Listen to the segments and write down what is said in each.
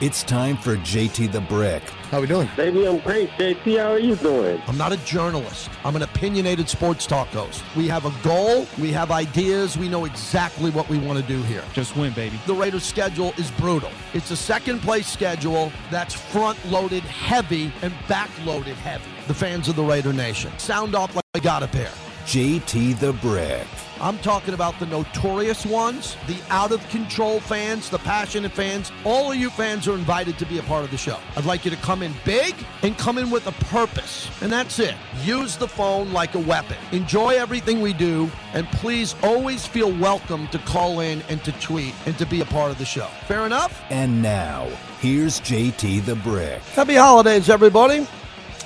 It's time for JT the Brick. How we doing? Baby, I'm great. JT, how are you doing? I'm not a journalist. I'm an opinionated sports talk host. We have a goal, we have ideas, we know exactly what we want to do here. Just win, baby. The Raiders' schedule is brutal. It's a second place schedule that's front loaded heavy and back loaded heavy. The fans of the Raider Nation sound off like I got a pair. JT the Brick. I'm talking about the notorious ones, the out of control fans, the passionate fans. All of you fans are invited to be a part of the show. I'd like you to come in big and come in with a purpose. And that's it. Use the phone like a weapon. Enjoy everything we do. And please always feel welcome to call in and to tweet and to be a part of the show. Fair enough? And now, here's JT the Brick. Happy holidays, everybody.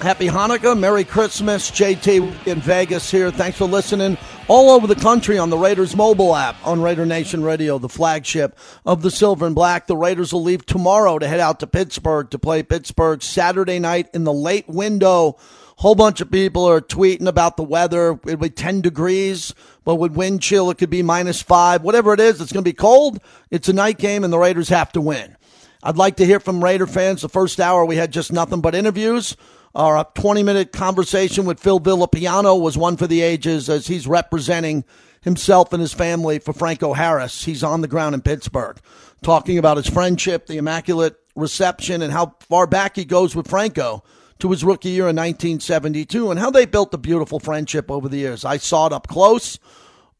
Happy Hanukkah, Merry Christmas. JT in Vegas here. Thanks for listening all over the country on the Raiders mobile app on Raider Nation Radio, the flagship of the Silver and Black. The Raiders will leave tomorrow to head out to Pittsburgh to play Pittsburgh Saturday night in the late window. Whole bunch of people are tweeting about the weather. It'll be 10 degrees, but with wind chill, it could be minus five. Whatever it is, it's going to be cold. It's a night game, and the Raiders have to win. I'd like to hear from Raider fans. The first hour, we had just nothing but interviews. Our 20 minute conversation with Phil Villapiano was one for the ages as he's representing himself and his family for Franco Harris. He's on the ground in Pittsburgh talking about his friendship, the immaculate reception, and how far back he goes with Franco to his rookie year in 1972 and how they built a beautiful friendship over the years. I saw it up close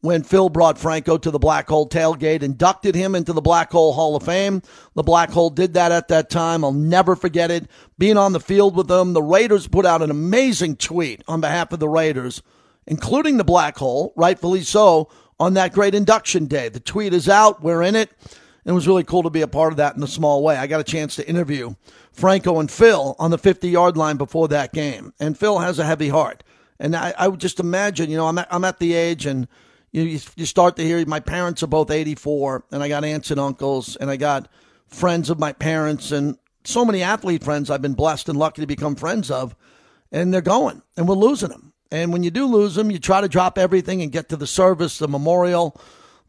when Phil brought Franco to the Black Hole tailgate, inducted him into the Black Hole Hall of Fame. The Black Hole did that at that time. I'll never forget it. Being on the field with them, the Raiders put out an amazing tweet on behalf of the Raiders, including the Black Hole, rightfully so, on that great induction day. The tweet is out. We're in it. It was really cool to be a part of that in a small way. I got a chance to interview Franco and Phil on the 50 yard line before that game. And Phil has a heavy heart. And I, I would just imagine, you know, I'm at, I'm at the age and you, you start to hear my parents are both 84 and i got aunts and uncles and i got friends of my parents and so many athlete friends i've been blessed and lucky to become friends of and they're going and we're losing them and when you do lose them you try to drop everything and get to the service the memorial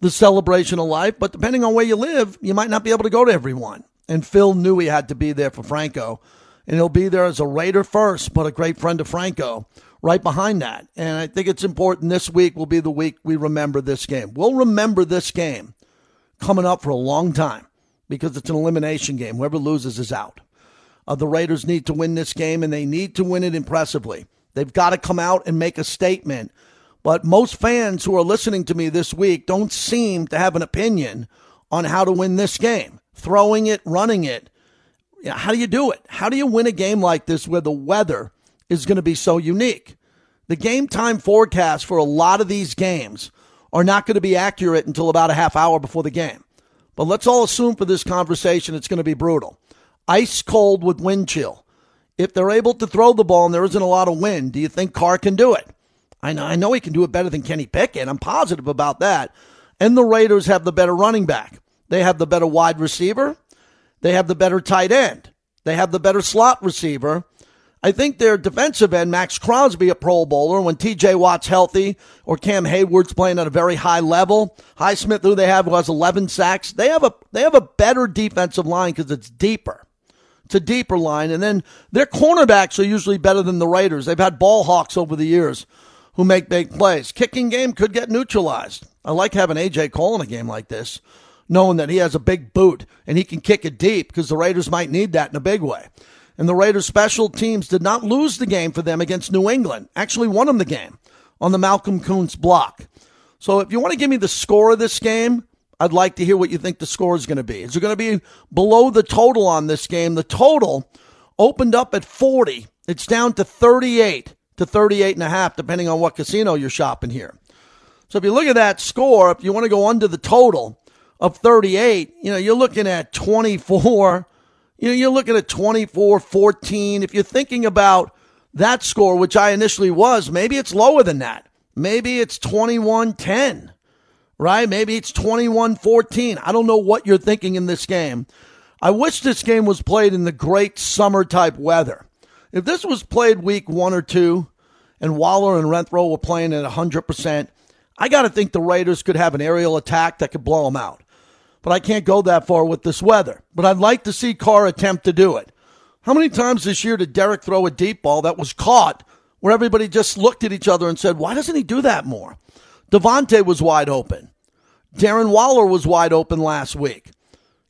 the celebration of life but depending on where you live you might not be able to go to everyone. And phil knew he had to be there for franco and he'll be there as a raider first but a great friend of franco right behind that. And I think it's important this week will be the week we remember this game. We'll remember this game coming up for a long time because it's an elimination game. Whoever loses is out. Uh, the Raiders need to win this game, and they need to win it impressively. They've got to come out and make a statement. But most fans who are listening to me this week don't seem to have an opinion on how to win this game. Throwing it, running it. How do you do it? How do you win a game like this where the weather is going to be so unique. The game time forecast for a lot of these games are not going to be accurate until about a half hour before the game. But let's all assume for this conversation it's going to be brutal. Ice cold with wind chill. If they're able to throw the ball and there isn't a lot of wind, do you think Carr can do it? I know, I know he can do it better than Kenny Pickett. I'm positive about that. And the Raiders have the better running back. They have the better wide receiver. They have the better tight end. They have the better slot receiver. I think their defensive end, Maxx Crosby, a Pro Bowler, when TJ Watt's healthy or Cam Heyward's playing at a very high level. Highsmith, who they have, who has 11 sacks. They have a, they have a better defensive line because it's deeper. It's a deeper line. And then their cornerbacks are usually better than the Raiders. They've had ball hawks over the years who make big plays. Kicking game could get neutralized. I like having AJ Cole in a game like this, knowing that he has a big boot and he can kick it deep because the Raiders might need that in a big way. And the Raiders special teams did not lose the game for them against New England. Actually won them the game on the Malcolm Koonce block. So if you want to give me the score of this game, I'd like to hear what you think the score is going to be. Is it going to be below the total on this game? The total opened up at 40. It's down to 38 to 38 and a half, depending on what casino you're shopping here. So if you look at that score, if you want to go under the total of 38, you know, you're looking at 24 you know, you're looking at 24 14. If you're thinking about that score, which I initially was, maybe it's lower than that. Maybe it's 21 10, right? Maybe it's 21 14. I don't know what you're thinking in this game. I wish this game was played in the great summer type weather. If this was played week one or two and Waller and Renfrow were playing at 100%, I got to think the Raiders could have an aerial attack that could blow them out. But I can't go that far with this weather. But I'd like to see Carr attempt to do it. How many times this year did Derek throw a deep ball that was caught where everybody just looked at each other and said, why doesn't he do that more? Davante was wide open. Darren Waller was wide open last week.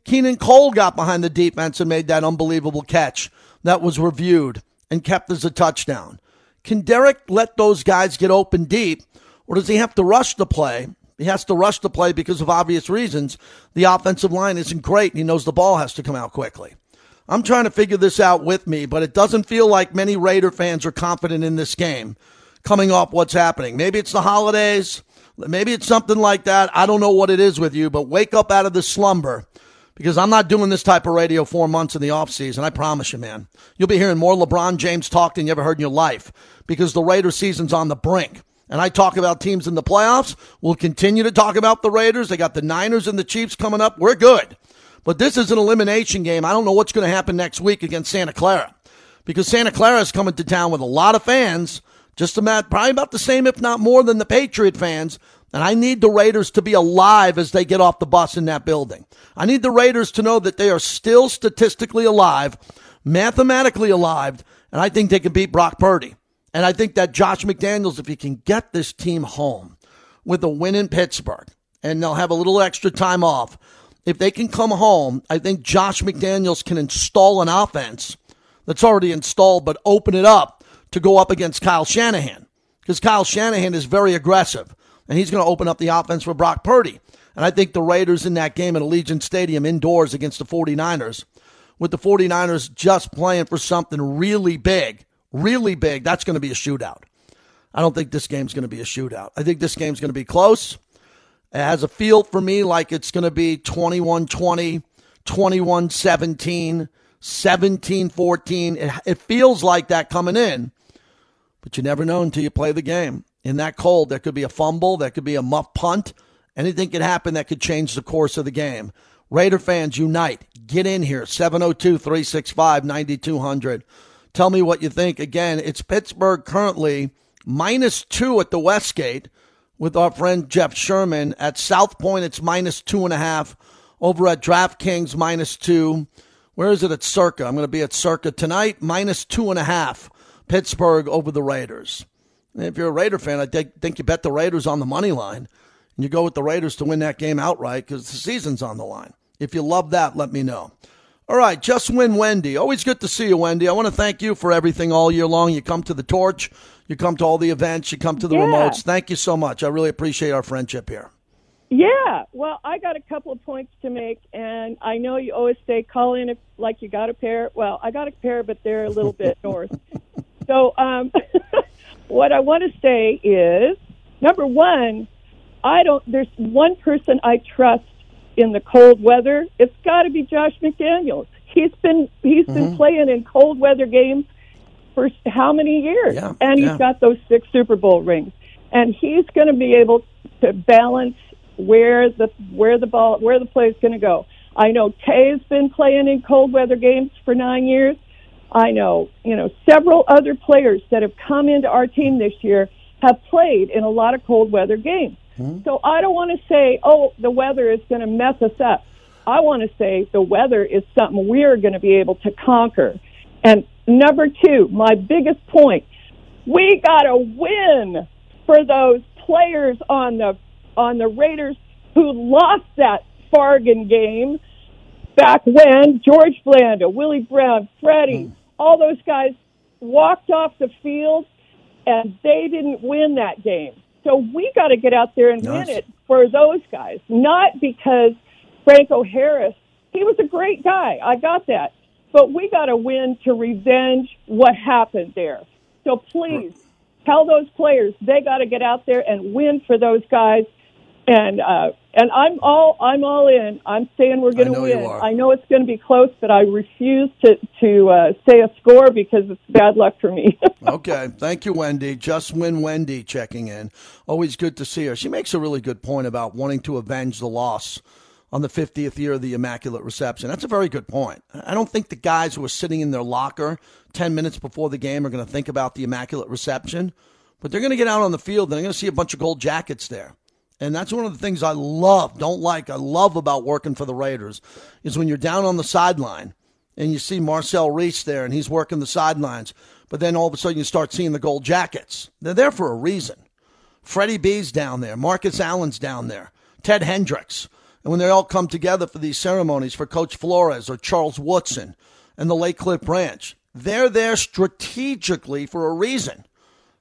Keelan Cole got behind the defense and made that unbelievable catch that was reviewed and kept as a touchdown. Can Derek let those guys get open deep, or does he have to rush the play? He has to rush the play because of obvious reasons. The offensive line isn't great, and he knows the ball has to come out quickly. I'm trying to figure this out with me, but it doesn't feel like many Raider fans are confident in this game coming off what's happening. Maybe it's the holidays. Maybe it's something like that. I don't know what it is with you, but wake up out of the slumber because I'm not doing this type of radio four months in the offseason. I promise you, man. You'll be hearing more LeBron James talk than you ever heard in your life because the Raider season's on the brink. And I talk about teams in the playoffs. We'll continue to talk about the Raiders. They got the Niners and the Chiefs coming up. We're good. But this is an elimination game. I don't know what's going to happen next week against Santa Clara because Santa Clara is coming to town with a lot of fans, just about, probably about the same, if not more, than the Patriot fans. And I need the Raiders to be alive as they get off the bus in that building. I need the Raiders to know that they are still statistically alive, mathematically alive, and I think they can beat Brock Purdy. And I think that Josh McDaniels, if he can get this team home with a win in Pittsburgh, and they'll have a little extra time off, if they can come home, I think Josh McDaniels can install an offense that's already installed, but open it up to go up against Kyle Shanahan. Because Kyle Shanahan is very aggressive and he's going to open up the offense for Brock Purdy. And I think the Raiders in that game at Allegiant Stadium indoors against the 49ers, with the 49ers just playing for something really big, really big, that's going to be a shootout. I don't think this game's going to be a shootout. I think this game's going to be close. It has a feel for me like it's going to be 21 20, 21 17, 17 14. It, feels like that coming in, but you never know until you play the game in that cold. There could be a fumble, there could be a muff punt. Anything could happen that could change the course of the game. Raider fans, unite. Get in here. 702 365 9200. Tell me what you think. Again, it's Pittsburgh currently minus two at the Westgate with our friend Jeff Sherman. At South Point, it's minus two and a half. Over at DraftKings, minus two. Where is it at Circa? I'm going to be at Circa tonight, minus two and a half. Pittsburgh over the Raiders. If you're a Raider fan, I think you bet the Raiders on the money line and you go with the Raiders to win that game outright because the season's on the line. If you love that, let me know. All right, just win Wendy. Always good to see you, Wendy. I want to thank you for everything all year long. You come to the torch, you come to all the events, you come to the Yeah. remotes. Thank you so much. I really appreciate our friendship here. Yeah, well, I got a couple of points to make, and I know you always say call in if like you got a pair. Well, I got a pair, but they're a little bit north. So, um, what I want to say is, number one, I don't. There's one person I trust in the cold weather. It's got to be Josh McDaniels. He's been he's been mm-hmm. playing in cold weather games for how many years? Yeah, and he's yeah. got those six Super Bowl rings, and he's going to be able to balance where the where the ball where the play is going to go. I know Tay's been playing in cold weather games for nine years. I know you know several other players that have come into our team this year have played in a lot of cold weather games. Hmm? So I don't want to say, oh, the weather is going to mess us up. I want to say the weather is something we're going to be able to conquer. And number two, my biggest point, we got to win for those players on the on the Raiders who lost that bargain game back when George Blanda, Willie Brown, Freddie, hmm. all those guys walked off the field and they didn't win that game. So we got to get out there and Nice. win it for those guys, not because Franco Harris, he was a great guy. I got that. But we got to win to revenge what happened there. So please tell those players they got to get out there and win for those guys. And uh, and I'm all I'm all in. I'm saying we're going to win. I know it's going to be close, but I refuse to to uh, say a score because it's bad luck for me. Okay. Thank you, Wendy. Just win Wendy checking in. Always good to see her. She makes a really good point about wanting to avenge the loss on the 50th year of the Immaculate Reception. That's a very good point. I don't think the guys who are sitting in their locker 10 minutes before the game are going to think about the Immaculate Reception, but they're going to get out on the field and they're going to see a bunch of gold jackets there. And that's one of the things I love, don't like, I love about working for the Raiders is when you're down on the sideline and you see Marcel Reece there and he's working the sidelines, but then all of a sudden you start seeing the gold jackets. They're there for a reason. Freddie B's down there, Marcus Allen's down there, Ted Hendricks. And when they all come together for these ceremonies for Coach Flores or Charles Woodson and the Lake Cliff Branch, they're there strategically for a reason.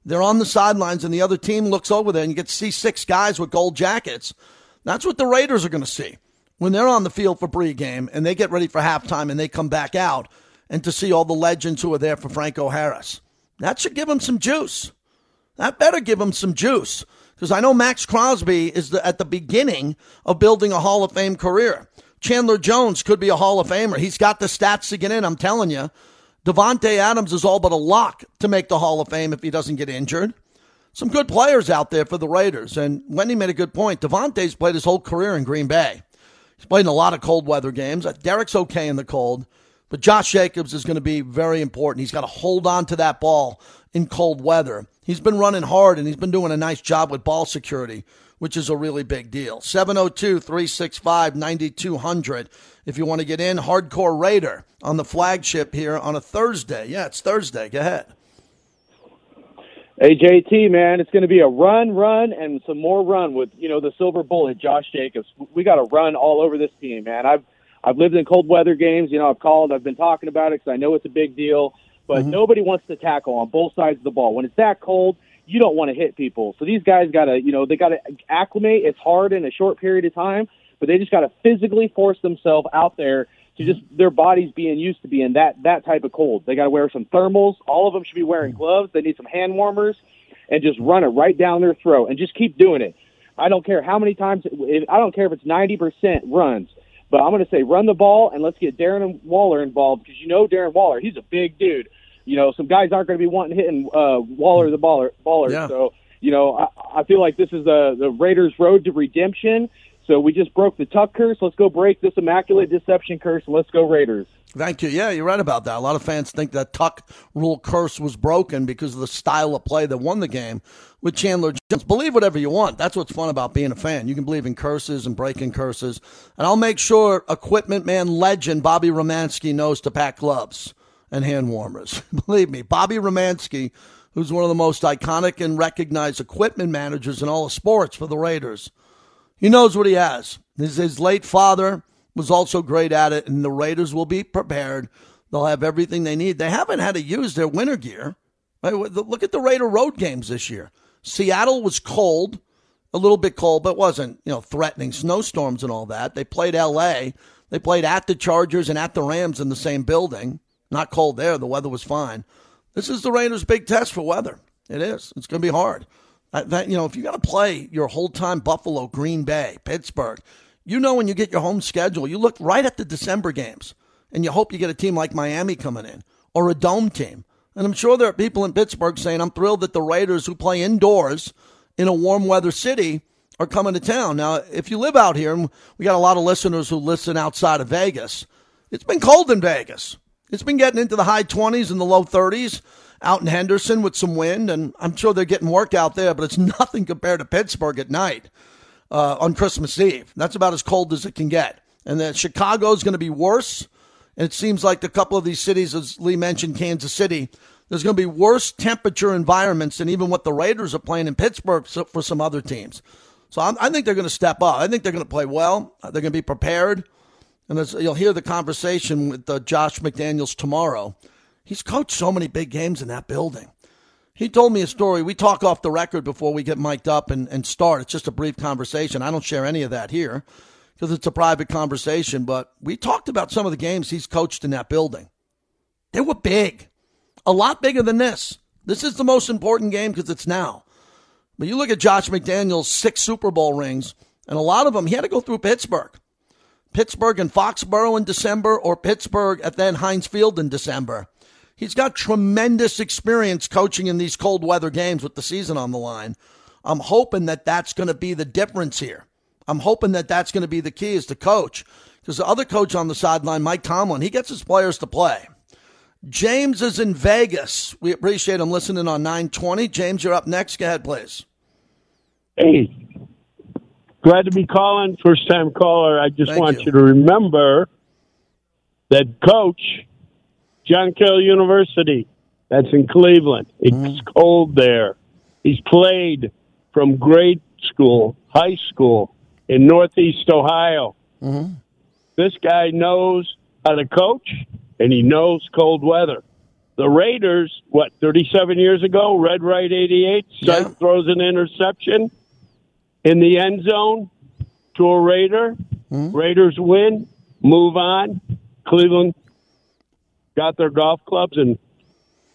They're on the sidelines, and the other team looks over there, and you get to see six guys with gold jackets. That's what the Raiders are going to see when they're on the field for pregame and they get ready for halftime and they come back out, and to see all the legends who are there for Franco Harris. That should give them some juice. That better give them some juice because I know Maxx Crosby is the, at the beginning of building a Hall of Fame career. Chandler Jones could be a Hall of Famer. He's got the stats to get in, I'm telling you. Davante Adams is all but a lock to make the Hall of Fame if he doesn't get injured. Some good players out there for the Raiders. And Wendy made a good point. Davante's played his whole career in Green Bay. He's played in a lot of cold weather games. Derek's okay in the cold, but Josh Jacobs is going to be very important. He's got to hold on to that ball in cold weather. He's been running hard and he's been doing a nice job with ball security, which is a really big deal. 702 365 9200 if you want to get in. Hardcore Raider on the flagship here on a Thursday. Yeah, it's Thursday. Go ahead. Hey JT, man, it's going to be a run, run, and some more run with you know the silver bullet, Josh Jacobs. We got to run all over this team, man. I've I've lived in cold weather games. You know, I've called, I've been talking about it because I know it's a big deal. But mm-hmm. nobody wants to tackle on both sides of the ball when it's that cold. You don't want to hit people. So these guys got to, you know, they got to acclimate. It's hard in a short period of time, but they just got to physically force themselves out there to just mm-hmm. their bodies being used to being that that type of cold. They got to wear some thermals. All of them should be wearing gloves. They need some hand warmers, and just run it right down their throat and just keep doing it. I don't care how many times. I don't care if it's ninety percent runs, but I'm going to say run the ball and let's get Darren Waller involved because you know Darren Waller. He's a big dude. You know, some guys aren't going to be wanting hitting uh, Waller the baller. baller. Yeah. So you know, I, I feel like this is the the Raiders' road to redemption. So we just broke the Tuck curse. Let's go break this immaculate deception curse. Let's go Raiders. Thank you. Yeah, you're right about that. A lot of fans think that Tuck rule curse was broken because of the style of play that won the game with Chandler Jones. Believe whatever you want. That's what's fun about being a fan. You can believe in curses and breaking curses. And I'll make sure equipment man legend Bobby Romanski knows to pack gloves and hand warmers. believe me, Bobby Romanski, who's one of the most iconic and recognized equipment managers in all of sports for the Raiders he knows what he has. His, his late father was also great at it, and the Raiders will be prepared. They'll have everything they need. They haven't had to use their winter gear. Look at the Raider road games this year. Seattle was cold, a little bit cold, but wasn't you know threatening snowstorms and all that. They played L.A. They played at the Chargers and at the Rams in the same building. Not cold there. The weather was fine. This is the Raiders' big test for weather. It is. It's going to be hard. That you know, if you got to play your whole time Buffalo, Green Bay, Pittsburgh, you know when you get your home schedule, you look right at the December games, and you hope you get a team like Miami coming in or a dome team. And I'm sure there are people in Pittsburgh saying, "I'm thrilled that the Raiders, who play indoors in a warm weather city, are coming to town." Now, if you live out here, and we got a lot of listeners who listen outside of Vegas, it's been cold in Vegas. It's been getting into the high 20s and the low 30s out in Henderson with some wind, and I'm sure they're getting work out there, but it's nothing compared to Pittsburgh at night uh, on Christmas Eve. That's about as cold as it can get. And then Chicago is going to be worse. And it seems like a couple of these cities, as Lee mentioned, Kansas City, there's going to be worse temperature environments than even what the Raiders are playing in Pittsburgh for some other teams. So i think they're going to step up. I think they're going to play well. They're going to be prepared. And you'll hear the conversation with uh, Josh McDaniels tomorrow He's coached so many big games in that building. He told me a story. We talk off the record before we get mic'd up and, and start. It's just a brief conversation. I don't share any of that here because it's a private conversation. But we talked about some of the games he's coached in that building. They were big, a lot bigger than this. This is the most important game because it's now. But you look at Josh McDaniels' six Super Bowl rings, and a lot of them, he had to go through Pittsburgh. Pittsburgh and Foxborough in December, or Pittsburgh at then Heinz Field in December. He's got tremendous experience coaching in these cold weather games with the season on the line. I'm hoping that that's going to be the difference here. I'm hoping that that's going to be the key is to coach. Because the other coach on the sideline, Mike Tomlin, he gets his players to play. James is in Vegas. We appreciate him listening on 920. James, you're up next. Go ahead, please. Hey, Glad to be calling. First time caller. I just Thank want you. you. to remember that coach, John Carroll University, that's in Cleveland. It's Mm-hmm. cold there. He's played from grade school, high school in Northeast Ohio. Mm-hmm. This guy knows how to coach, and he knows cold weather. The Raiders, what, 37 years ago, Red Right 88, Yeah. Throws an interception in the end zone to a Raider. Mm-hmm. Raiders win, move on. Cleveland got their golf clubs and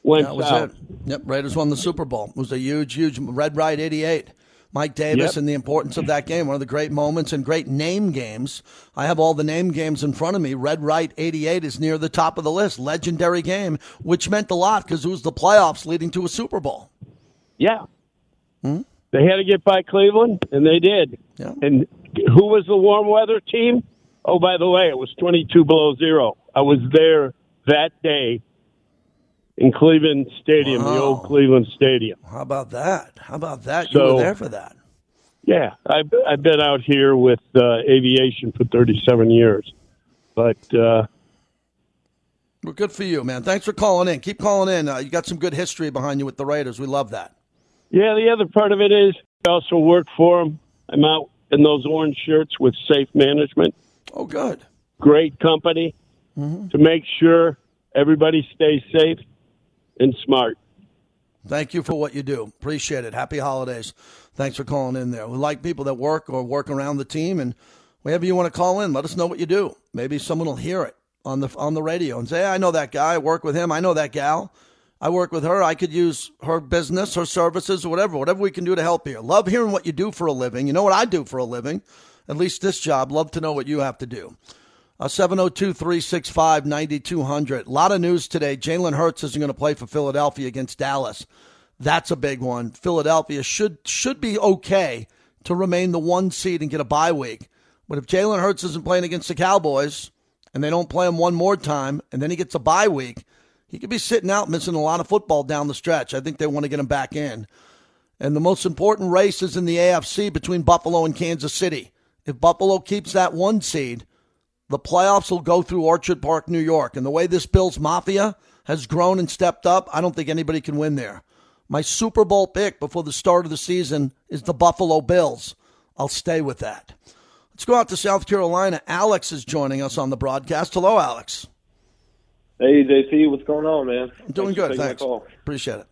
went That was south. it. Yep, Raiders won the Super Bowl. It was a huge, huge Red Right 88. Mike Davis Yep. and the importance of that game. One of the great moments and great name games. I have all the name games in front of me. Red Right 88 is near the top of the list. Legendary game, which meant a lot because it was the playoffs leading to a Super Bowl. Yeah. They had to get by Cleveland, and they did. Yeah. And who was the warm weather team? Oh, by the way, it was 22 below zero. I was there that day in Cleveland Stadium, the old Cleveland Stadium. How about that? How about that? you were there for that. Yeah, I've, I've been out here with uh, aviation for 37 years. But uh, Well, good for you, man. Thanks for calling in. Keep calling in. Uh, you got some good history behind you with the Raiders. We love that. Yeah, the other part of it is I also work for them. I'm out in those orange shirts with Safe Management. Oh, good. great company mm-hmm. to make sure everybody stays safe and smart. Thank you for what you do. Appreciate it. Happy holidays. Thanks for calling in there. We like people that work or work around the team, and whenever you want to call in, let us know what you do. Maybe someone will hear it on the on the radio and say, "I know that guy. I work with him. I know that gal. I work with her. I could use her business, her services, whatever. Whatever we can do to help you. Love hearing what you do for a living. You know what I do for a living. At least this job. Love to know what you have to do. Uh, 702 365 9200. A lot of news today. Jalen Hurts isn't going to play for Philadelphia against Dallas. That's a big one. Philadelphia should should be okay to remain the one seed and get a bye week. But if Jalen Hurts isn't playing against the Cowboys and they don't play him one more time and then he gets a bye week, he could be sitting out missing a lot of football down the stretch. I think they want to get him back in. And the most important race is in the AFC between Buffalo and Kansas City. If Buffalo keeps that one seed, the playoffs will go through Orchard Park, New York. And the way this Bills Mafia has grown and stepped up, I don't think anybody can win there. My Super Bowl pick before the start of the season is the Buffalo Bills. I'll stay with that. Let's go out to South Carolina. Alex is joining us on the broadcast. Hello, Alex. Hey JT, what's going on, man? I'm doing Thanks good. Thanks. Appreciate it.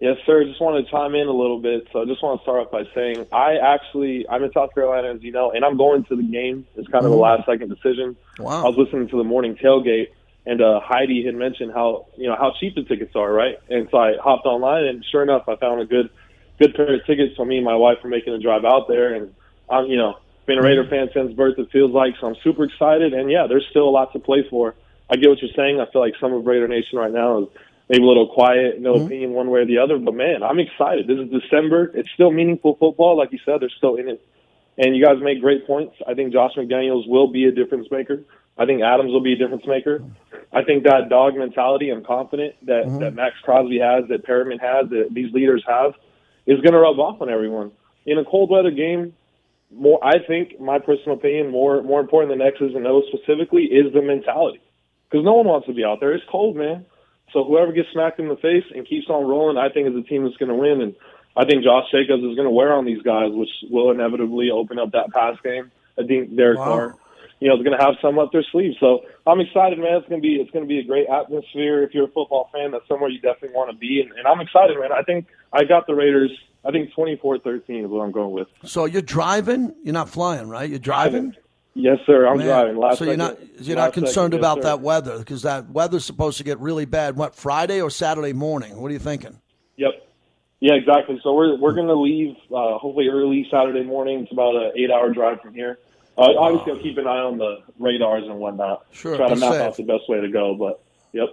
Yes, sir. Just wanted to chime in a little bit. So I just want to start off by saying I actually I'm in South Carolina, as you know, and I'm going to the game. It's kind of a last second decision. Wow. I was listening to the morning tailgate, and uh, Heidi had mentioned how you know how cheap the tickets are, right? And so I hopped online, and sure enough, I found a good good pair of tickets. So me and my wife are making a drive out there, and I'm you know been a Raider fan since birth. It feels like so I'm super excited, and yeah, there's still a lot to play for. I get what you're saying. I feel like some of Raider Nation right now is maybe a little quiet, no mm-hmm. opinion one way or the other. But man, I'm excited. This is December. It's still meaningful football, like you said. They're still in it, and you guys make great points. I think Josh McDaniels will be a difference maker. I think Adams will be a difference maker. I think that dog mentality, I'm confident that mm-hmm. that Maxx Crosby has, that Perryman has, that these leaders have, is going to rub off on everyone. In a cold weather game, more I think, my personal opinion, more more important than X's and O's specifically is the mentality. Because no one wants to be out there. It's cold, man. So whoever gets smacked in the face and keeps on rolling, I think is the team that's going to win. And I think Josh Jacobs is going to wear on these guys, which will inevitably open up that pass game. I think Derek Wow. Carr, you know, is going to have some up their sleeve. So I'm excited, man. It's going to be it's going to be a great atmosphere. If you're a football fan, that's somewhere you definitely want to be. And, and I'm excited, man. I think I got the Raiders. I think 24-13 is what I'm going with. So you're driving? You're not flying, right? You're driving? Yes, sir. I'm Man, driving. Last so you're not second- you're not second, concerned yes, about sir. that weather because that weather's supposed to get really bad. What Friday or Saturday morning? What are you thinking? Yep. Yeah, exactly. So we're we're going to leave uh, hopefully early Saturday morning. It's about an eight-hour drive from here. Uh, obviously, I'll keep an eye on the radars and whatnot. Sure, Try to map safe. out the best way to go. But yep.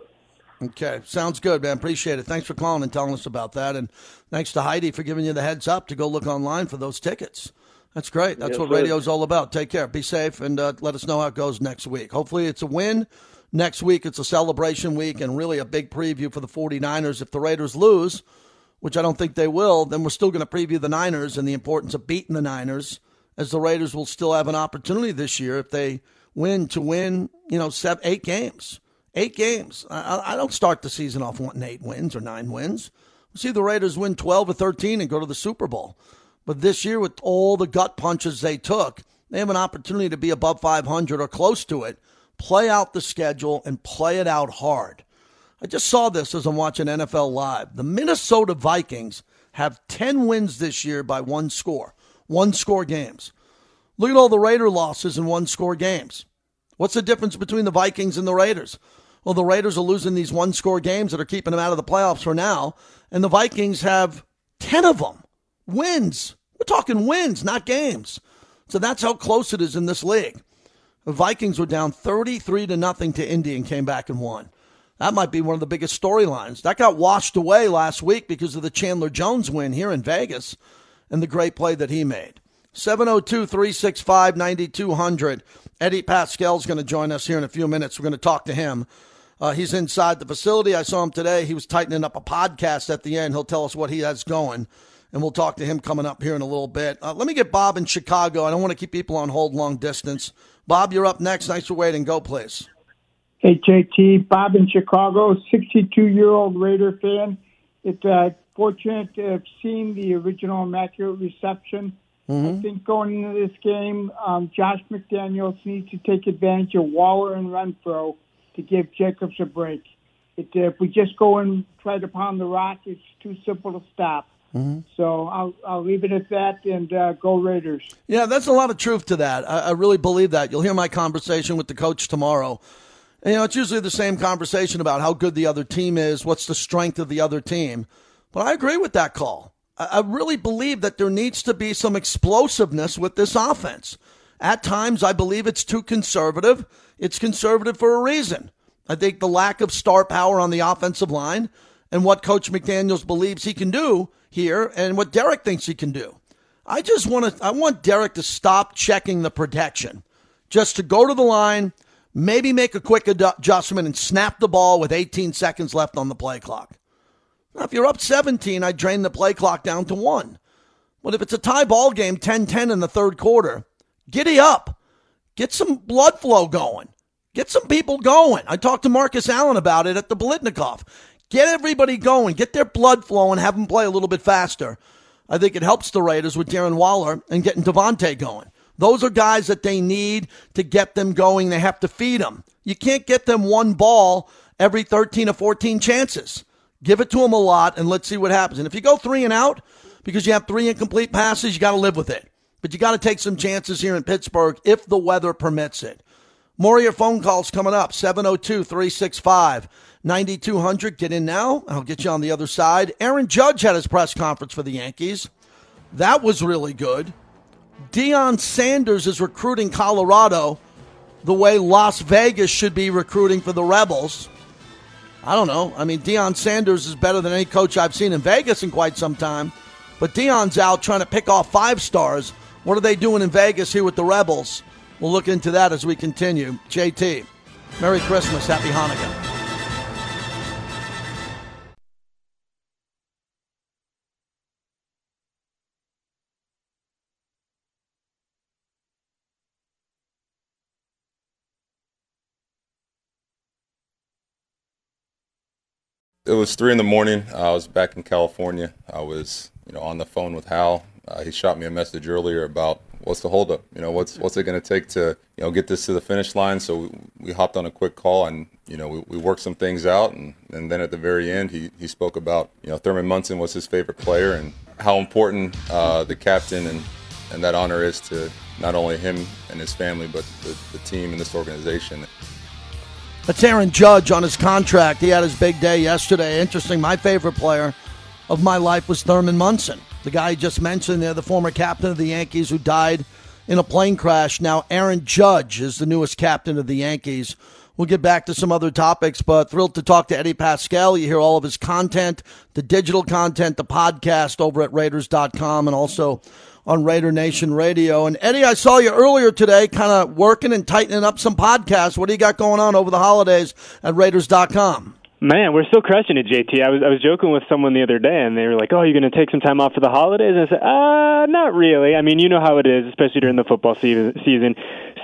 Okay, sounds good, man. Appreciate it. Thanks for calling and telling us about that, and thanks to Heidi for giving you the heads up to go look online for those tickets. That's great. That's Yes, what radio's all about. Take care. Be safe, and uh, let us know how it goes next week. Hopefully, it's a win. Next week, it's a celebration week and really a big preview for the 49ers. If the Raiders lose, which I don't think they will, then we're still going to preview the Niners and the importance of beating the Niners as the Raiders will still have an opportunity this year if they win to win, you know, seven, eight games. Eight games. I, I don't start the season off wanting eight wins or nine wins. We'll see the Raiders win 12 or 13 and go to the Super Bowl. But this year, with all the gut punches they took, they have an opportunity to be above 500 or close to it, play out the schedule, and play it out hard. I just saw this as I'm watching NFL Live. The Minnesota Vikings have 10 wins this year by one score, one score games. Look at all the Raider losses in one score games. What's the difference between the Vikings and the Raiders? Well, the Raiders are losing these one score games that are keeping them out of the playoffs for now, and the Vikings have 10 of them. Wins. We're talking wins, not games. So that's how close it is in this league. The Vikings were down 33 to nothing to Indy and came back and won. That might be one of the biggest storylines. That got washed away last week because of the Chandler Jones win here in Vegas and the great play that he made. 702 365 9200. Eddie Paskal's going to join us here in a few minutes. We're going to talk to him. Uh, he's inside the facility. I saw him today. He was tightening up a podcast at the end. He'll tell us what he has going, and we'll talk to him coming up here in a little bit. Uh, let me get Bob in Chicago. I don't want to keep people on hold long distance. Bob, you're up next. Thanks for waiting. Go, please. Hey, JT. Bob in Chicago, 62 year old Raider fan. It's uh, fortunate to have seen the original Immaculate Reception. Mm-hmm. I think going into this game, um, Josh McDaniels needs to take advantage of Waller and Renfrow to give Jacobs a break. It, uh, if we just go and try to pound the rock, it's too simple to stop. Mm-hmm. So I'll I'll leave it at that and uh, go Raiders. Yeah, that's a lot of truth to that. I, I really believe that. You'll hear my conversation with the coach tomorrow. And, you know, it's usually the same conversation about how good the other team is, what's the strength of the other team. But I agree with that call. I, I really believe that there needs to be some explosiveness with this offense. At times, I believe it's too conservative. It's conservative for a reason. I think the lack of star power on the offensive line and what Coach McDaniels believes he can do here and what Derek thinks he can do. I just want to I want Derek to stop checking the protection. Just to go to the line, maybe make a quick adjustment and snap the ball with 18 seconds left on the play clock. Now, if you're up 17, I drain the play clock down to 1. But if it's a tie ball game 10-10 in the third quarter, giddy up. Get some blood flow going. Get some people going. I talked to Marcus Allen about it at the Biletnikoff. Get everybody going. Get their blood flowing. Have them play a little bit faster. I think it helps the Raiders with Darren Waller and getting Davante going. Those are guys that they need to get them going. They have to feed them. You can't get them one ball every 13 or 14 chances. Give it to them a lot and let's see what happens. And if you go three and out because you have three incomplete passes, you got to live with it. But you got to take some chances here in Pittsburgh if the weather permits it. More of your phone calls coming up 702 365 9200. Get in now. I'll get you on the other side. Aaron Judge had his press conference for the Yankees. That was really good. Deion Sanders is recruiting Colorado the way Las Vegas should be recruiting for the Rebels. I don't know. I mean, Deion Sanders is better than any coach I've seen in Vegas in quite some time. But Deion's out trying to pick off five stars. What are they doing in Vegas here with the Rebels? We'll look into that as we continue. JT, Merry Christmas. Happy Hanukkah. It was three in the morning. I was back in California. I was, you know, on the phone with Hal. Uh, he shot me a message earlier about what's the holdup? You know, what's what's it going to take to you know get this to the finish line? So we, we hopped on a quick call and you know we, we worked some things out and, and then at the very end he, he spoke about you know Thurman Munson was his favorite player and how important uh, the captain and and that honor is to not only him and his family but the, the team and this organization. That's Aaron Judge on his contract. He had his big day yesterday. Interesting. My favorite player of my life was Thurman Munson. The guy just mentioned there, the former captain of the Yankees who died in a plane crash. Now, Aaron Judge is the newest captain of the Yankees. We'll get back to some other topics, but thrilled to talk to Eddie Paskal. You hear all of his content, the digital content, the podcast over at Raiders.com and also on Raider Nation Radio. And Eddie, I saw you earlier today kind of working and tightening up some podcasts. What do you got going on over the holidays at Raiders.com? Man, we're still crushing it, JT. I was I was joking with someone the other day, and they were like, "Oh, you're going to take some time off for the holidays?" And I said, "Uh, not really. I mean, you know how it is, especially during the football season. Season,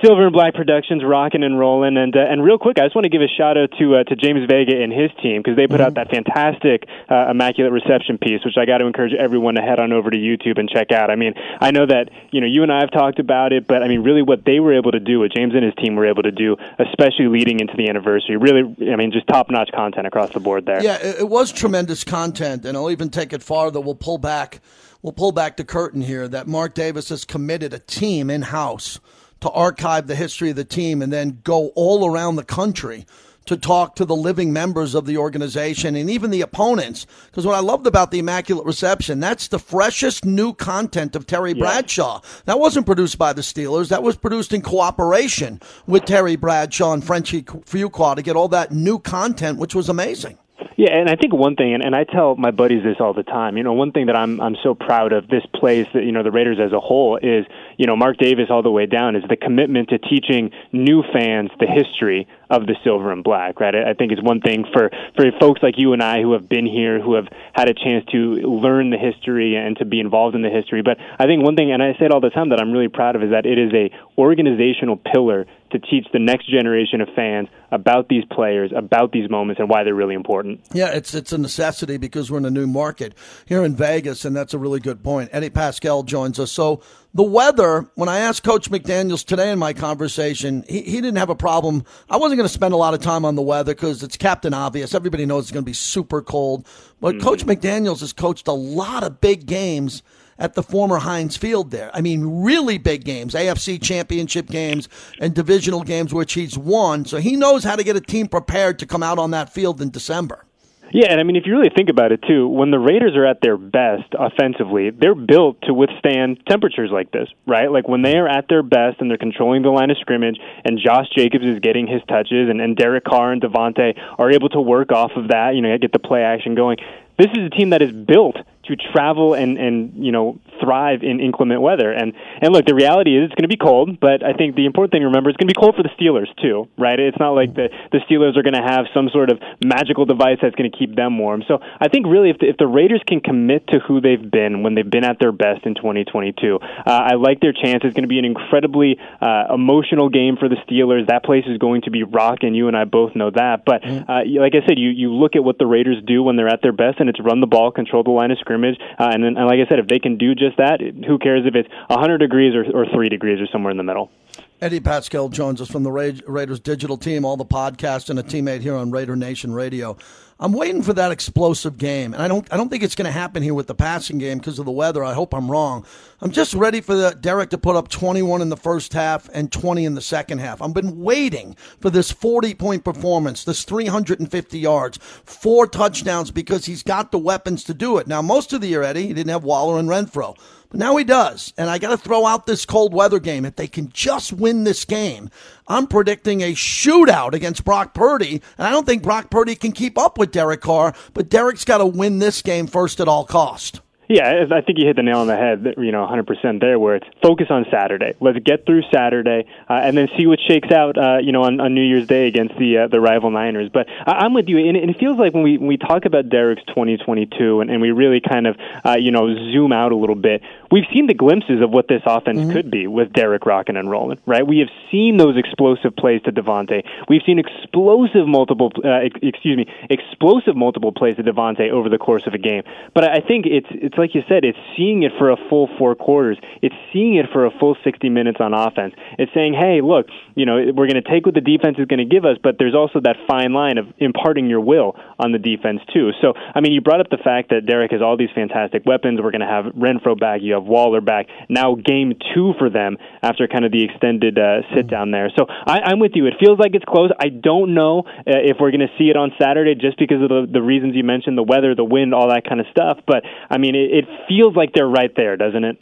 Silver and Black Productions rocking and rolling. And uh, and real quick, I just want to give a shout out to uh, to James Vega and his team because they put mm-hmm. out that fantastic uh, immaculate reception piece, which I got to encourage everyone to head on over to YouTube and check out. I mean, I know that you know you and I have talked about it, but I mean, really, what they were able to do, what James and his team were able to do, especially leading into the anniversary, really, I mean, just top notch content across the board there. Yeah, it was tremendous content, and I'll even take it farther. We'll pull back, we'll pull back the curtain here. That Mark Davis has committed a team in house to archive the history of the team and then go all around the country to talk to the living members of the organization and even the opponents. Because what I loved about the Immaculate Reception, that's the freshest new content of Terry yeah. Bradshaw. That wasn't produced by the Steelers. That was produced in cooperation with Terry Bradshaw and Frenchie Fuqua to get all that new content, which was amazing. Yeah, and I think one thing, and, and I tell my buddies this all the time. You know, one thing that I'm I'm so proud of this place that you know the Raiders as a whole is you know Mark Davis all the way down is the commitment to teaching new fans the history of the silver and black. Right, I, think it's one thing for for folks like you and I who have been here, who have had a chance to learn the history and to be involved in the history. But I think one thing, and I say it all the time, that I'm really proud of is that it is a organizational pillar to teach the next generation of fans about these players, about these moments, and why they're really important. Yeah, it's it's a necessity because we're in a new market here in Vegas, and that's a really good point. Eddie Paskal joins us. So the weather, when I asked Coach McDaniels today in my conversation, he, he didn't have a problem. I wasn't going to spend a lot of time on the weather because it's Captain Obvious. Everybody knows it's going to be super cold. But mm-hmm. Coach McDaniels has coached a lot of big games at the former Heinz Field there. I mean, really big games, AFC championship games and divisional games, which he's won. So he knows how to get a team prepared to come out on that field in December. Yeah, and I mean, if you really think about it too, when the Raiders are at their best offensively, they're built to withstand temperatures like this, right? Like when they are at their best and they're controlling the line of scrimmage, and Josh Jacobs is getting his touches, and, and Derek Carr and Davante are able to work off of that, you know, get the play action going. This is a team that is built to travel and and you know thrive in inclement weather. And and look, the reality is it's going to be cold, but I think the important thing to remember is it's going to be cold for the Steelers too, right? It's not like the the Steelers are going to have some sort of magical device that's going to keep them warm. So I think really if the, if the Raiders can commit to who they've been when they've been at their best in 2022, uh, I like their chance. It's going to be an incredibly uh, emotional game for the Steelers. That place is going to be rocking. You and I both know that. But mm-hmm. uh, like I said, you you look at what the Raiders do when they're at their best, and it's run the ball, control the line of scrimmage scrimmage. Uh, and then, and like I said, if they can do just that, who cares if it's 100 degrees or, or three degrees or somewhere in the middle. Eddie Paskal joins us from the Raiders digital team, all the podcasts, and a teammate here on Raider Nation Radio. I'm waiting for that explosive game, and I don't I don't think it's going to happen here with the passing game because of the weather. I hope I'm wrong. I'm just ready for the Derek to put up 21 in the first half and 20 in the second half. I've been waiting for this 40 point performance, this 350 yards, four touchdowns because he's got the weapons to do it. Now, most of the year, Eddie, he didn't have Waller and Renfrow. Now he does. And I got to throw out this cold weather game. If they can just win this game, I'm predicting a shootout against Brock Purdy. And I don't think Brock Purdy can keep up with Derek Carr, but Derek's got to win this game first at all cost. Yeah, I think you hit the nail on the head. You know, 100% there. Where it's focus on Saturday. Let's get through Saturday, uh, and then see what shakes out. Uh, you know, on, on New Year's Day against the uh, the rival Niners. But I, I'm with you, and it, it feels like when we when we talk about Derek's 2022, and, and we really kind of uh, you know zoom out a little bit, we've seen the glimpses of what this offense mm-hmm. could be with Derek rocking and rolling. Right? We have seen those explosive plays to Davante. We've seen explosive multiple, uh, excuse me, explosive multiple plays to Davante over the course of a game. But I think it's it's it's like you said, it's seeing it for a full four quarters. It's seeing it for a full 60 minutes on offense. It's saying, hey, look, you know, we're going to take what the defense is going to give us, but there's also that fine line of imparting your will on the defense too. So, I mean, you brought up the fact that Derek has all these fantastic weapons. We're going to have Renfrow back. You have Waller back. Now, game two for them after kind of the extended uh, sit down there. So, I, am with you. It feels like it's close. I don't know uh, if we're going to see it on Saturday just because of the, the reasons you mentioned the weather, the wind, all that kind of stuff. But, I mean, it, it feels like they're right there, doesn't it?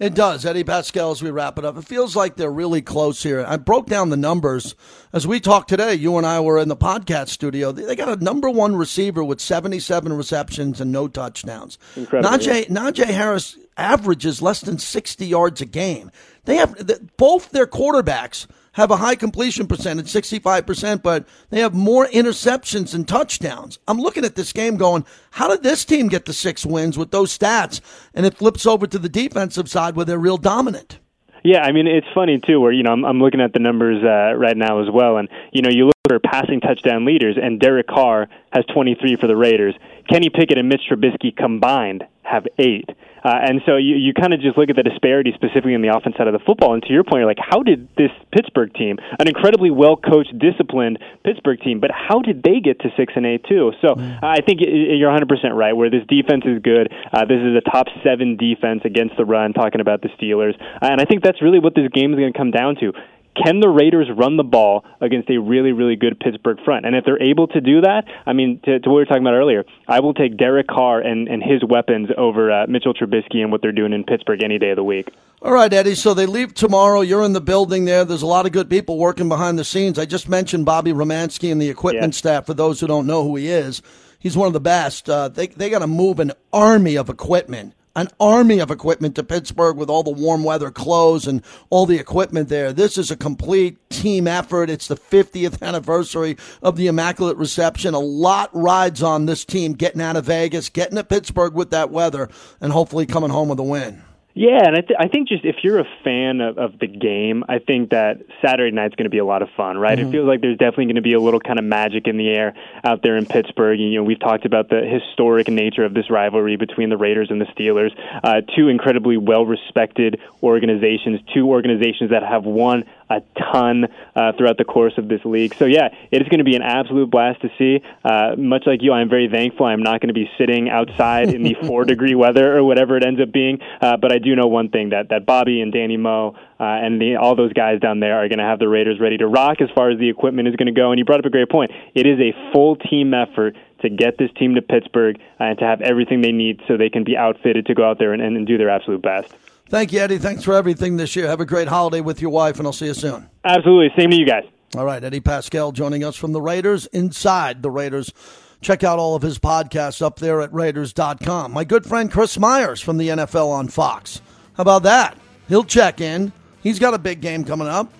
It does, Eddie Paskal. As we wrap it up, it feels like they're really close here. I broke down the numbers as we talked today. You and I were in the podcast studio. They got a number one receiver with seventy-seven receptions and no touchdowns. Incredible. Najee, Najee Harris averages less than sixty yards a game. They have both their quarterbacks have a high completion percentage, 65%, but they have more interceptions and touchdowns. I'm looking at this game going, how did this team get the six wins with those stats? And it flips over to the defensive side where they're real dominant. Yeah, I mean it's funny too. Where you know I'm, I'm looking at the numbers uh, right now as well, and you know you look at our passing touchdown leaders, and Derek Carr has 23 for the Raiders. Kenny Pickett and Mitch Trubisky combined have eight. Uh, and so you, you kind of just look at the disparity specifically in the offense side of the football. And to your point, you're like, how did this Pittsburgh team, an incredibly well coached, disciplined Pittsburgh team, but how did they get to six and eight too? So mm. I think you're 100 percent right. Where this defense is good, uh, this is a top seven defense against the run. Talking about the Steelers, and I think that's really what this game is going to come down to can the Raiders run the ball against a really, really good Pittsburgh front? And if they're able to do that, I mean, to, to what we were talking about earlier, I will take Derek Carr and, and his weapons over uh, Mitchell Trubisky and what they're doing in Pittsburgh any day of the week. All right, Eddie. So they leave tomorrow. You're in the building there. There's a lot of good people working behind the scenes. I just mentioned Bobby Romanski and the equipment yeah. staff. For those who don't know who he is, he's one of the best. Uh, they they got to move an army of equipment an army of equipment to Pittsburgh with all the warm weather clothes and all the equipment there. This is a complete team effort. It's the 50th anniversary of the Immaculate Reception. A lot rides on this team getting out of Vegas, getting to Pittsburgh with that weather, and hopefully coming home with a win. Yeah, and I, th- I think just if you're a fan of, of the game, I think that Saturday night's going to be a lot of fun, right? Mm-hmm. It feels like there's definitely going to be a little kind of magic in the air out there in Pittsburgh. You know, we've talked about the historic nature of this rivalry between the Raiders and the Steelers, uh, two incredibly well-respected organizations, two organizations that have won a ton uh, throughout the course of this league. So yeah, it is going to be an absolute blast to see. Uh, much like you, I'm very thankful I'm not going to be sitting outside in the four degree weather or whatever it ends up being. Uh, but I do know one thing that that Bobby and Danny Moe uh, and the, all those guys down there are going to have the Raiders ready to rock as far as the equipment is going to go. And you brought up a great point. It is a full team effort to get this team to Pittsburgh uh, and to have everything they need so they can be outfitted to go out there and, and do their absolute best. Thank you, Eddie. Thanks for everything this year. Have a great holiday with your wife, and I'll see you soon. Absolutely. Same to you guys. All right, Eddie Paskal joining us from the Raiders, inside the Raiders. Check out all of his podcasts up there at Raiders.com. My good friend Chris Myers from the NFL on Fox. How about that? He'll check in. He's got a big game coming up.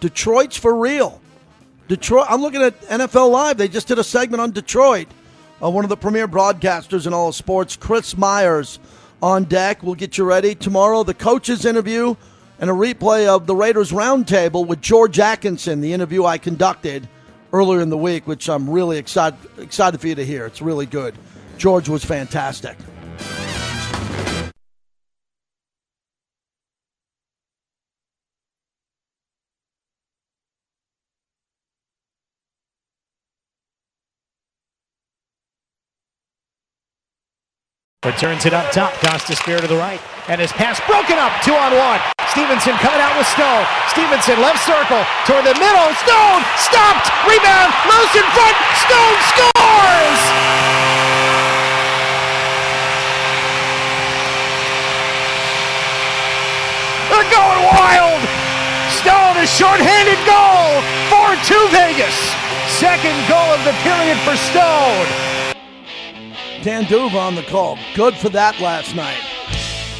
Detroit's for real. Detroit. I'm looking at NFL Live. They just did a segment on Detroit. Uh, one of the premier broadcasters in all of sports, Chris Myers on deck. We'll get you ready. Tomorrow, the coaches interview and a replay of the Raiders roundtable with George Atkinson, the interview I conducted earlier in the week, which I'm really excited excited for you to hear. It's really good. George was fantastic. But turns it up top. Costa Spear to the right. And his pass broken up. Two on one. Stephenson coming out with Stone. Stephenson left circle toward the middle. Stone stopped. Rebound. Loose in front. Stone scores. They're going wild. Stone a short-handed goal. 4-2 Vegas. Second goal of the period for Stone. Dan D'Uva on the call. Good for that last night.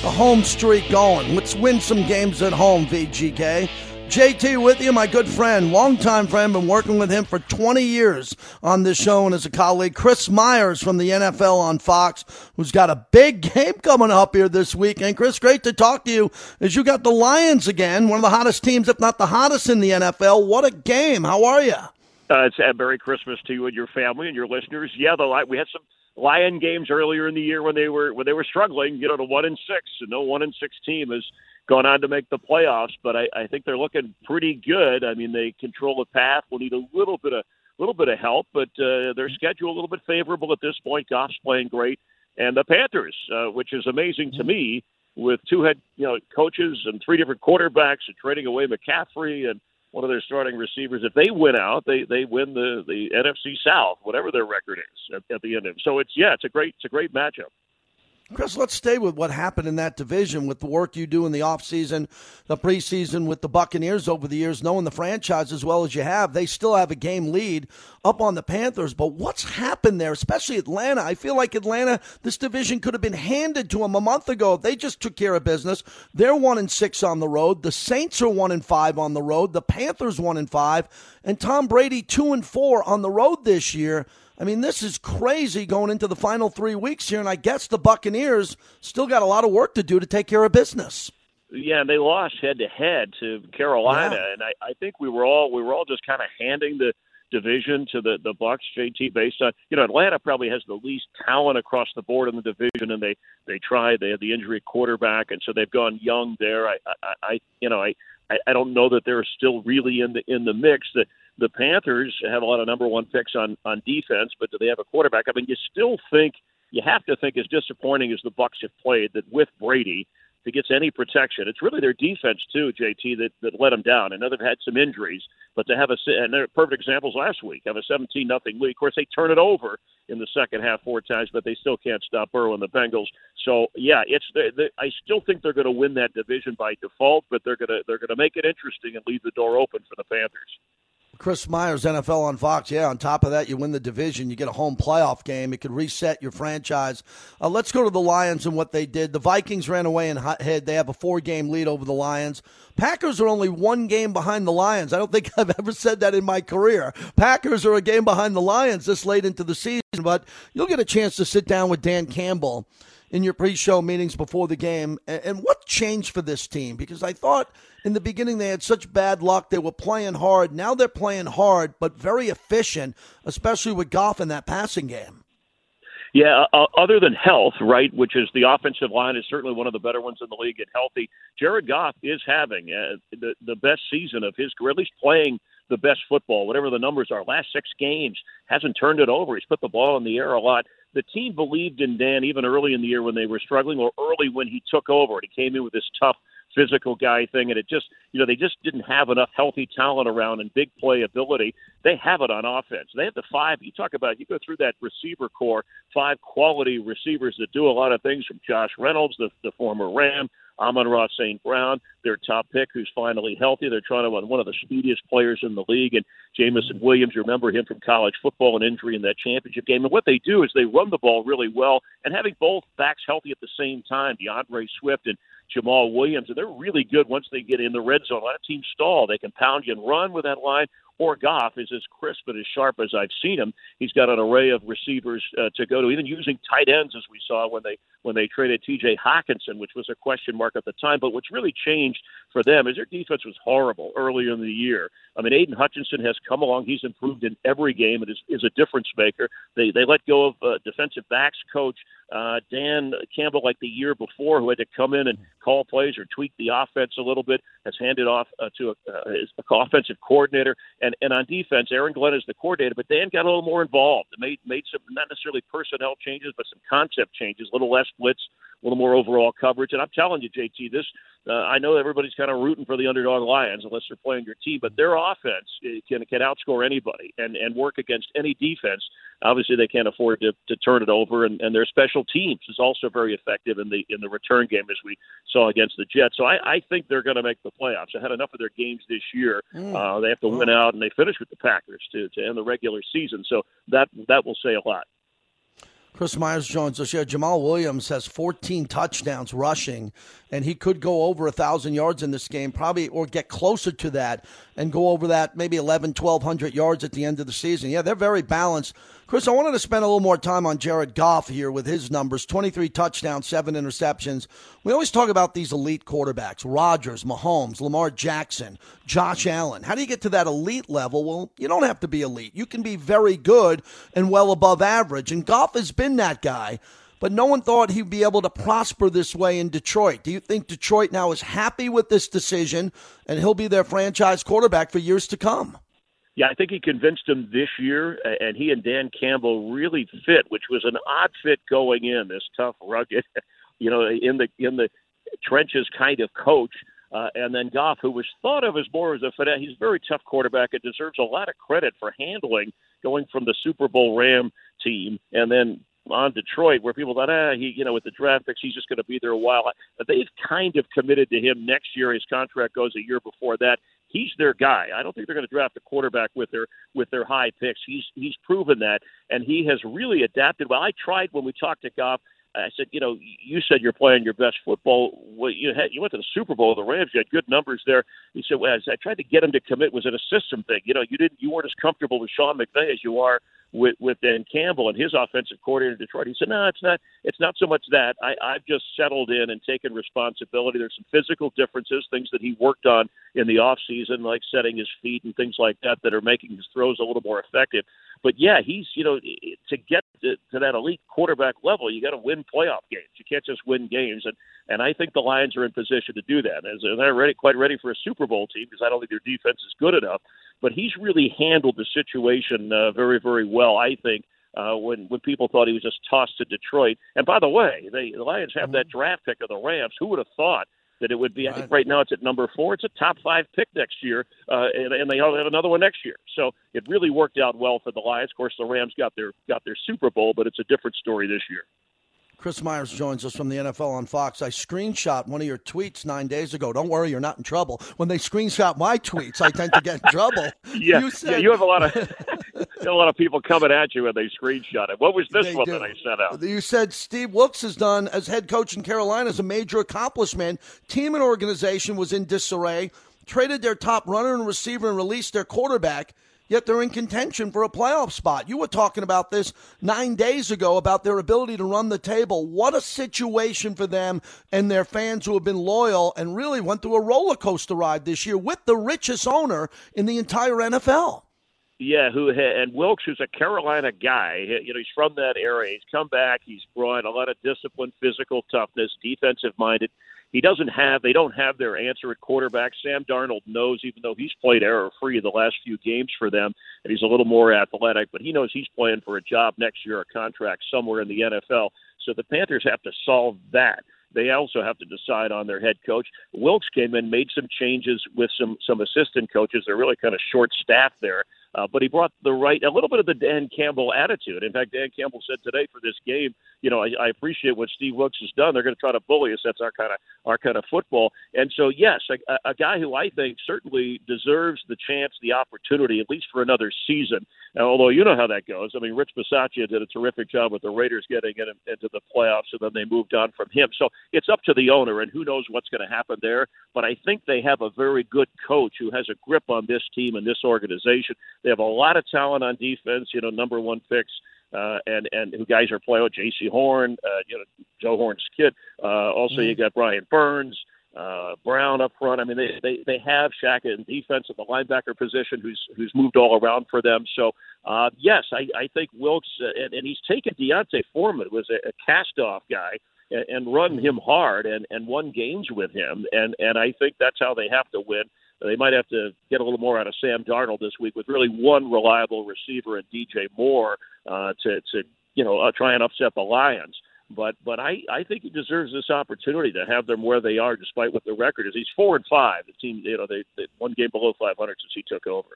The home streak going. Let's win some games at home, VGK. JT with you, my good friend, longtime friend, been working with him for 20 years on this show and as a colleague. Chris Myers from the NFL on Fox, who's got a big game coming up here this weekend. Chris, great to talk to you as you got the Lions again, one of the hottest teams, if not the hottest in the NFL. What a game. How are you? Uh, it's a Merry Christmas to you and your family and your listeners. Yeah, the we had some Lion games earlier in the year when they were when they were struggling, you know, to one and six, and no one and six team has gone on to make the playoffs. But I, I think they're looking pretty good. I mean, they control the path. We'll need a little bit of little bit of help, but uh, their schedule a little bit favorable at this point. Goff's playing great, and the Panthers, uh, which is amazing to me, with two head you know coaches and three different quarterbacks and trading away McCaffrey and one of their starting receivers. If they win out, they they win the the NFC South, whatever their record is at, at the end of it. So it's yeah, it's a great it's a great matchup. Chris, let's stay with what happened in that division with the work you do in the offseason, the preseason with the Buccaneers over the years, knowing the franchise as well as you have. They still have a game lead up on the Panthers, but what's happened there, especially Atlanta? I feel like Atlanta, this division could have been handed to them a month ago. They just took care of business. They're one and six on the road. The Saints are one and five on the road. The Panthers one and five, and Tom Brady two and four on the road this year. I mean, this is crazy going into the final three weeks here, and I guess the Buccaneers still got a lot of work to do to take care of business. Yeah, and they lost head to head to Carolina, yeah. and I, I think we were all we were all just kind of handing the division to the the Bucks. JT based on you know Atlanta probably has the least talent across the board in the division, and they they tried they had the injury quarterback, and so they've gone young there. I I, I you know I I don't know that they're still really in the in the mix. That the Panthers have a lot of number one picks on on defense, but do they have a quarterback? I mean, you still think you have to think as disappointing as the Bucks have played that with Brady, he gets any protection, it's really their defense too, JT, that that let them down. I know they've had some injuries, but to have a and they're perfect examples last week have a 17 nothing lead. Of course, they turn it over in the second half four times, but they still can't stop Burrow and the Bengals. So yeah, it's the, the, I still think they're going to win that division by default, but they're going to they're going to make it interesting and leave the door open for the Panthers. Chris Myers, NFL on Fox. Yeah, on top of that, you win the division. You get a home playoff game. It could reset your franchise. Uh, let's go to the Lions and what they did. The Vikings ran away and head. They have a four game lead over the Lions. Packers are only one game behind the Lions. I don't think I've ever said that in my career. Packers are a game behind the Lions this late into the season, but you'll get a chance to sit down with Dan Campbell in your pre-show meetings before the game. And what changed for this team? Because I thought in the beginning they had such bad luck. They were playing hard. Now they're playing hard, but very efficient, especially with Goff in that passing game. Yeah, uh, other than health, right, which is the offensive line is certainly one of the better ones in the league at healthy. Jared Goff is having uh, the the best season of his career, at least playing the best football, whatever the numbers are. Last six games hasn't turned it over. He's put the ball in the air a lot the team believed in Dan even early in the year when they were struggling, or early when he took over he came in with this tough physical guy thing, and it just you know they just didn't have enough healthy talent around and big play ability. They have it on offense. They have the five. You talk about you go through that receiver corps, five quality receivers that do a lot of things from Josh Reynolds, the, the former Ram, Amon-Ra St. Brown, their top pick, who's finally healthy. They're trying to run one of the speediest players in the league, and Jameson Williams. You remember him from college football and injury in that championship game. And what they do is they run the ball really well, and having both backs healthy at the same time, DeAndre Swift and Jamaal Williams, and they're really good once they get in the red zone. A lot of teams stall. They can pound you and run with that line, or Goff is as crisp and as sharp as I've seen him. He's got an array of receivers uh, to go to, even using tight ends as we saw when they when they traded T.J. Hockenson, which was a question mark at the time. But what's really changed for them is their defense was horrible earlier in the year. I mean, Aidan Hutchinson has come along; he's improved in every game and is, is a difference maker. They they let go of uh, defensive backs coach uh, Dan Campbell, like the year before, who had to come in and call plays or tweak the offense a little bit, has handed off uh, to a, uh, his offensive coordinator. And and on defense, Aaron Glenn is the coordinator, but Dan got a little more involved. Made made some not necessarily personnel changes, but some concept changes, a little less blitz, a little more overall coverage. And I'm telling you, JT, this uh, I know everybody's kind of rooting for the underdog Lions unless they're playing your team, but their offense can can outscore anybody and and work against any defense. Obviously, they can't afford to, to turn it over, and, and their special teams is also very effective in the in the return game as we saw against the Jets. So I, I think they're going to make the playoffs. I had enough of their games this year. Mm. Uh, they have to win out, and they finish with the Packers to to end the regular season. So that that will say a lot. Chris Myers joins us. Yeah, Jamaal Williams has 14 touchdowns rushing, and he could go over a thousand yards in this game, probably or get closer to that, and go over that maybe 11, 1200 yards at the end of the season. Yeah, they're very balanced. Chris, I wanted to spend a little more time on Jared Goff here with his numbers 23 touchdowns, seven interceptions. We always talk about these elite quarterbacks Rodgers, Mahomes, Lamar Jackson, Josh Allen. How do you get to that elite level? Well, you don't have to be elite. You can be very good and well above average. And Goff has been that guy but no one thought he'd be able to prosper this way in Detroit. Do you think Detroit now is happy with this decision and he'll be their franchise quarterback for years to come? Yeah, I think he convinced him this year, and he and Dan Campbell really fit, which was an odd fit going in. This tough, rugged, you know, in the in the trenches kind of coach, uh, and then Goff, who was thought of as more as a finesse. He's a very tough quarterback It deserves a lot of credit for handling going from the Super Bowl Ram team and then on Detroit, where people thought, ah, he, you know, with the draft picks, he's just going to be there a while. But they've kind of committed to him next year. His contract goes a year before that. He's their guy. I don't think they're going to draft a quarterback with their with their high picks. He's he's proven that, and he has really adapted. Well, I tried when we talked to Goff. I said, you know, you said you're playing your best football. Well, you had you went to the Super Bowl. The Rams, you had good numbers there. He said, well, I tried to get him to commit. Was it a system thing? You know, you didn't, you weren't as comfortable with Sean McVay as you are with with Dan Campbell and his offensive coordinator in Detroit. He said, "No, it's not. It's not so much that. I, I've just settled in and taken responsibility. There's some physical differences, things that he worked on in the off season, like setting his feet and things like that, that are making his throws a little more effective. But yeah, he's you know to get to, to that elite quarterback level, you got to win playoff games. You can't just win games, and and I think the Lions are in position to do that. As they're ready, quite ready for a Super Bowl team because I don't think their defense is good enough but he's really handled the situation uh, very, very well. I think uh, when when people thought he was just tossed to Detroit. And by the way, they, the Lions have that draft pick of the Rams. Who would have thought? That it would be. Right. I think right now it's at number four. It's a top five pick next year, uh, and, and they have another one next year. So it really worked out well for the Lions. Of course, the Rams got their got their Super Bowl, but it's a different story this year. Chris Myers joins us from the NFL on Fox. I screenshot one of your tweets nine days ago. Don't worry, you're not in trouble. When they screenshot my tweets, I tend to get in trouble. yeah, you said, yeah, you have a lot of a lot of people coming at you when they screenshot it. What was this one do. that I sent out? You said Steve Wilks has done as head coach in Carolina is a major accomplishment. Team and organization was in disarray. Traded their top runner and receiver and released their quarterback yet they're in contention for a playoff spot. You were talking about this nine days ago about their ability to run the table. What a situation for them and their fans who have been loyal and really went through a roller coaster ride this year with the richest owner in the entire NFL. Yeah, who and Wilks, who's a Carolina guy, you know, he's from that area. He's come back. He's brought a lot of discipline, physical toughness, defensive minded he doesn't have they don't have their answer at quarterback. Sam Darnold knows, even though he's played error free the last few games for them, and he's a little more athletic, but he knows he's playing for a job next year, a contract somewhere in the NFL. So the Panthers have to solve that. They also have to decide on their head coach. Wilks came in, made some changes with some some assistant coaches. They're really kind of short staffed there. Uh, but he brought the right, a little bit of the Dan Campbell attitude. In fact, Dan Campbell said today for this game, you know, I, I appreciate what Steve Wilks has done. They're going to try to bully us. That's our kind of our kind of football. And so, yes, a, a guy who I think certainly deserves the chance, the opportunity, at least for another season. Now, although you know how that goes. I mean, Rich Bisaccia did a terrific job with the Raiders getting in, into the playoffs, and then they moved on from him. So it's up to the owner, and who knows what's going to happen there. But I think they have a very good coach who has a grip on this team and this organization. They have a lot of talent on defense. You know, number one picks. Uh, and and who guys are playing with Jaycee Horn, uh, you know Joe Horn's kid. Uh, also, mm-hmm. you got Brian Burns, uh, Brown up front. I mean, they they they have Shaq in defense at the linebacker position, who's who's moved all around for them. So uh, yes, I I think Wilks uh, and, and he's taken D'Onta Foreman was a, a cast off guy and, and run him hard and and won games with him, and and I think that's how they have to win. They might have to get a little more out of Sam Darnold this week with really one reliable receiver and DJ Moore uh, to to you know uh, try and upset the Lions. But but I I think he deserves this opportunity to have them where they are, despite what the record is. He's four and five. The team you know they, they one game below 500 since he took over.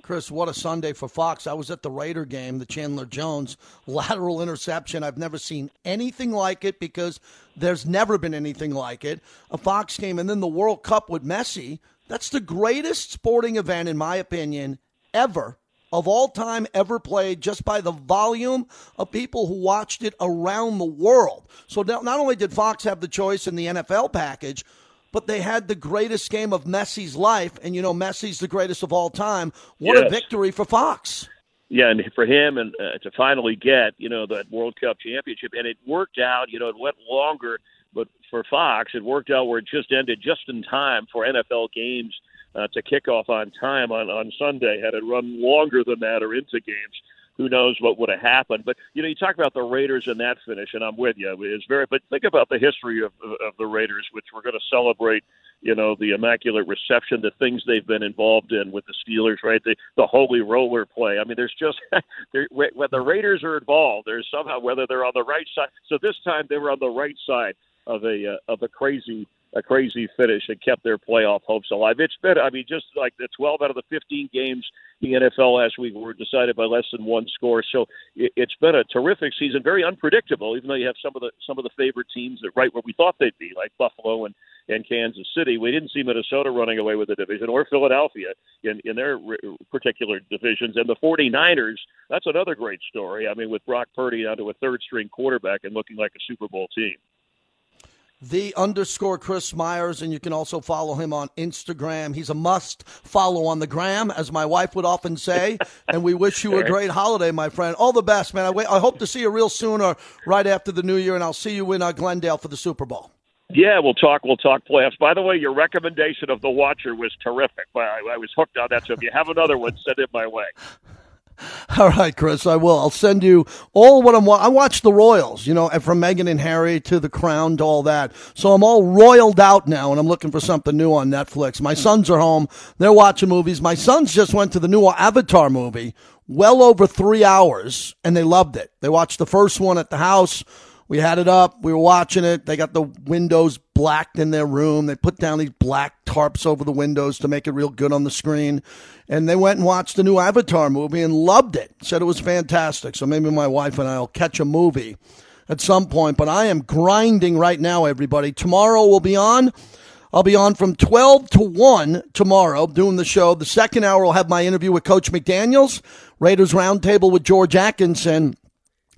Chris, what a Sunday for Fox. I was at the Raider game, the Chandler Jones lateral interception. I've never seen anything like it because there's never been anything like it. A Fox game, and then the World Cup with Messi. That's the greatest sporting event, in my opinion, ever of all time ever played just by the volume of people who watched it around the world. So not only did Fox have the choice in the NFL package, but they had the greatest game of Messi's life. And, you know, Messi's the greatest of all time. What yes. a victory for Fox. Yeah, and for him and uh, to finally get, you know, that World Cup championship. And it worked out, you know, it went longer, but for Fox, it worked out where it just ended just in time for NFL games – uh, to kick off on time on, on Sunday. Had it run longer than that or into games, who knows what would have happened. But you know, you talk about the Raiders and that finish, and I'm with you. It's very. But think about the history of of the Raiders, which we're going to celebrate. You know, the immaculate reception, the things they've been involved in with the Steelers, right? The the holy roller play. I mean, there's just when the Raiders are involved, there's somehow whether they're on the right side. So this time they were on the right side of a uh, of a crazy a crazy finish and kept their playoff hopes alive. It's been, I mean, just like the 12 out of the 15 games the NFL last week were decided by less than one score. So it, it's been a terrific season, very unpredictable. Even though you have some of the some of the favorite teams that right where we thought they'd be, like Buffalo and and Kansas City. We didn't see Minnesota running away with the division or Philadelphia in, in their particular divisions. And the 49ers, that's another great story. I mean, with Brock Purdy down to a third string quarterback and looking like a Super Bowl team the underscore Chris Myers, and you can also follow him on Instagram. He's a must follow on the gram, as my wife would often say. and we wish you a great holiday, my friend. All the best, man. I, wait, I hope to see you real soon or right after the new year, and I'll see you in uh, Glendale for the Super Bowl. Yeah, we'll talk. We'll talk playoffs. By the way, your recommendation of the Watcher was terrific. I, I was hooked on that. So if you have another one, send it my way. All right, Chris, I will. I'll send you all what I'm. I watch the Royals, you know, from Meghan and Harry to The Crown to all that. So I'm all roiled out now, and I'm looking for something new on Netflix. My sons are home; they're watching movies. My sons just went to the new Avatar movie, well over three hours, and they loved it. They watched the first one at the house we had it up. We were watching it. They got the windows blacked in their room. They put down these black tarps over the windows to make it real good on the screen. And they went and watched the new Avatar movie and loved it. Said it was fantastic. So maybe my wife and I will catch a movie at some point. But I am grinding right now, everybody. Tomorrow will be on. I'll be on from 12 to 1 tomorrow doing the show. The second hour will have my interview with Coach McDaniels, Raiders Roundtable with George Atkinson.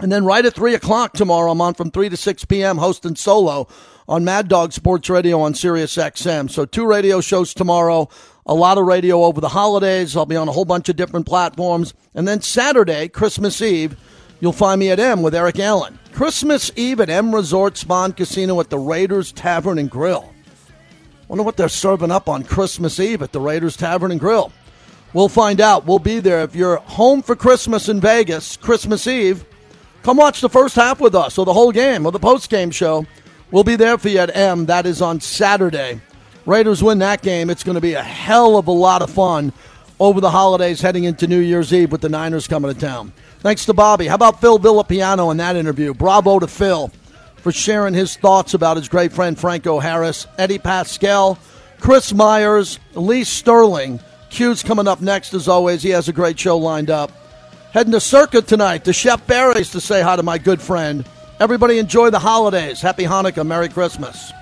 And then right at 3 o'clock tomorrow, I'm on from 3 to 6 p.m. hosting solo on Mad Dog Sports Radio on Sirius XM. So two radio shows tomorrow, a lot of radio over the holidays. I'll be on a whole bunch of different platforms. And then Saturday, Christmas Eve, you'll find me at M with Eric Allen. Christmas Eve at M Resort Spa and Casino at the Raiders Tavern and Grill. Wonder what they're serving up on Christmas Eve at the Raiders Tavern and Grill. We'll find out. We'll be there. If you're home for Christmas in Vegas, Christmas Eve, Come watch the first half with us or the whole game or the post game show. We'll be there for you at M. That is on Saturday. Raiders win that game. It's going to be a hell of a lot of fun over the holidays heading into New Year's Eve with the Niners coming to town. Thanks to Bobby. How about Phil Villapiano in that interview? Bravo to Phil for sharing his thoughts about his great friend Franco Harris, Eddie Paskal, Chris Myers, Lee Sterling. Q's coming up next as always. He has a great show lined up. Heading to Circa tonight to Chef Barry's to say hi to my good friend. Everybody enjoy the holidays. Happy Hanukkah. Merry Christmas.